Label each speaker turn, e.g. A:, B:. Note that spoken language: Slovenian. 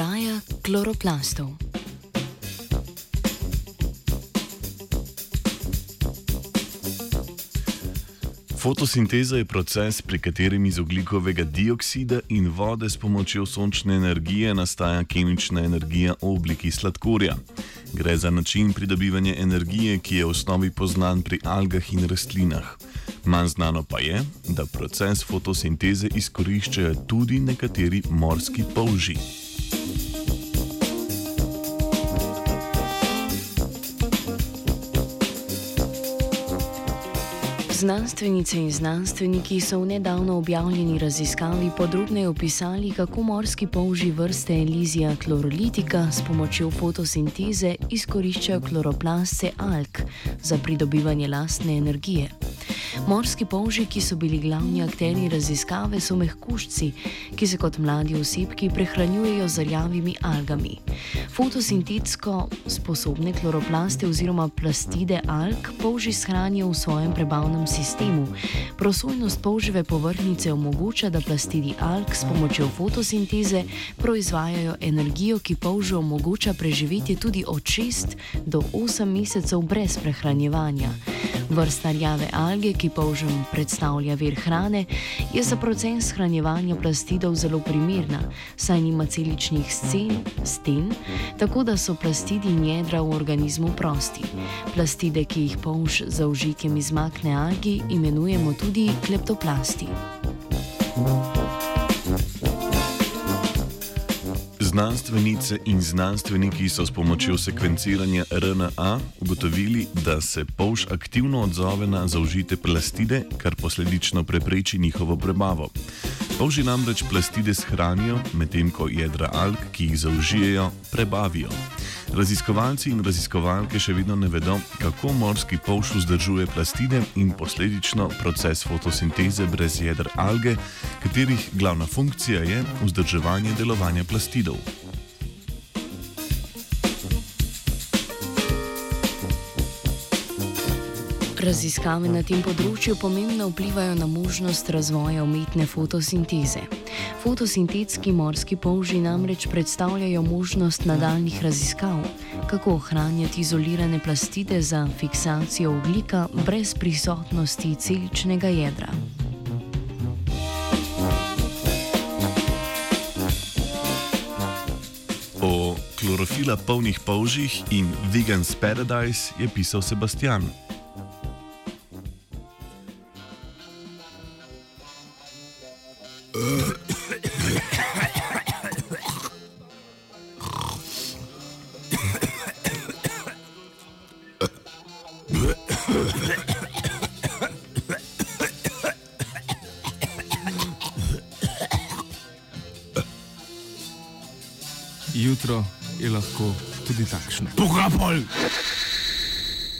A: Kraja kloroplastov.
B: Fotosinteza je proces, pri katerem iz oglikovega dioksida in vode s pomočjo sončne energije nastaja kemična energija v obliki sladkorja. Gre za način pridobivanja energije, ki je v osnovi poznan pri algah in rastlinah. Manj znano pa je, da proces fotosinteze izkoriščajo tudi nekateri morski polži.
A: Znanstvenice in znanstveniki so v nedavno objavljeni raziskavi podrobneje opisali, kako morski polži vrste Elizija chlorolitica s pomočjo fotosinteze izkoriščajo kloroplasce alg za pridobivanje lastne energije. Morski polži, ki so bili glavni akteri raziskave, so mehkušci, ki se kot mladi osebki prehranjujejo z rjavimi algami. Fotosintetsko sposobne kloroplaste oziroma plastide alg polži shranijo v svojem prebavnem sistemu. Prosojnost polževe površnice omogoča, da plastidi alg s pomočjo fotosinteze proizvajajo energijo, ki polžu omogoča preživeti tudi od 6 do 8 mesecev brez prehranjevanja. Vrsta rjave alge, ki polžem predstavlja vir hrane, je za proces hranjevanja plastidov zelo primerna, saj nima celičnih scen, sten, tako da so plastidi in jedra v organizmu prosti. Plastide, ki jih polž za užitjem izmakne algi, imenujemo tudi kleptoplasti.
B: Thank you. Znanstvenice in znanstveniki so s pomočjo sekvenciranja RNA ugotovili, da se polž aktivno odzove na zaužite plastide, kar posledično prepreči njihovo prebavo. Polži namreč plastide shranijo, medtem ko jedra alg, ki jih zaužijejo, prebavijo. Raziskovalci in raziskovalke še vedno ne vedo, kako morski polž vzdržuje plastide in posledično proces fotosinteze brez jedr alge, katerih glavna funkcija je vzdrževanje delovanja plastidov.
A: Raziskave na tem področju pomembno vplivajo na možnost razvoja umetne fotosinteze. Fotosintetski morski polži namreč predstavljajo možnost nadaljnih raziskav, kako ohranjati izolirane plastide za fiksacijo oglika brez prisotnosti celičnega jedra.
B: O klorofila polnih polžih in Vegan's Paradise je pisal Sebastian.
C: Jutro je lahko tudi takšno.
B: Pogapol!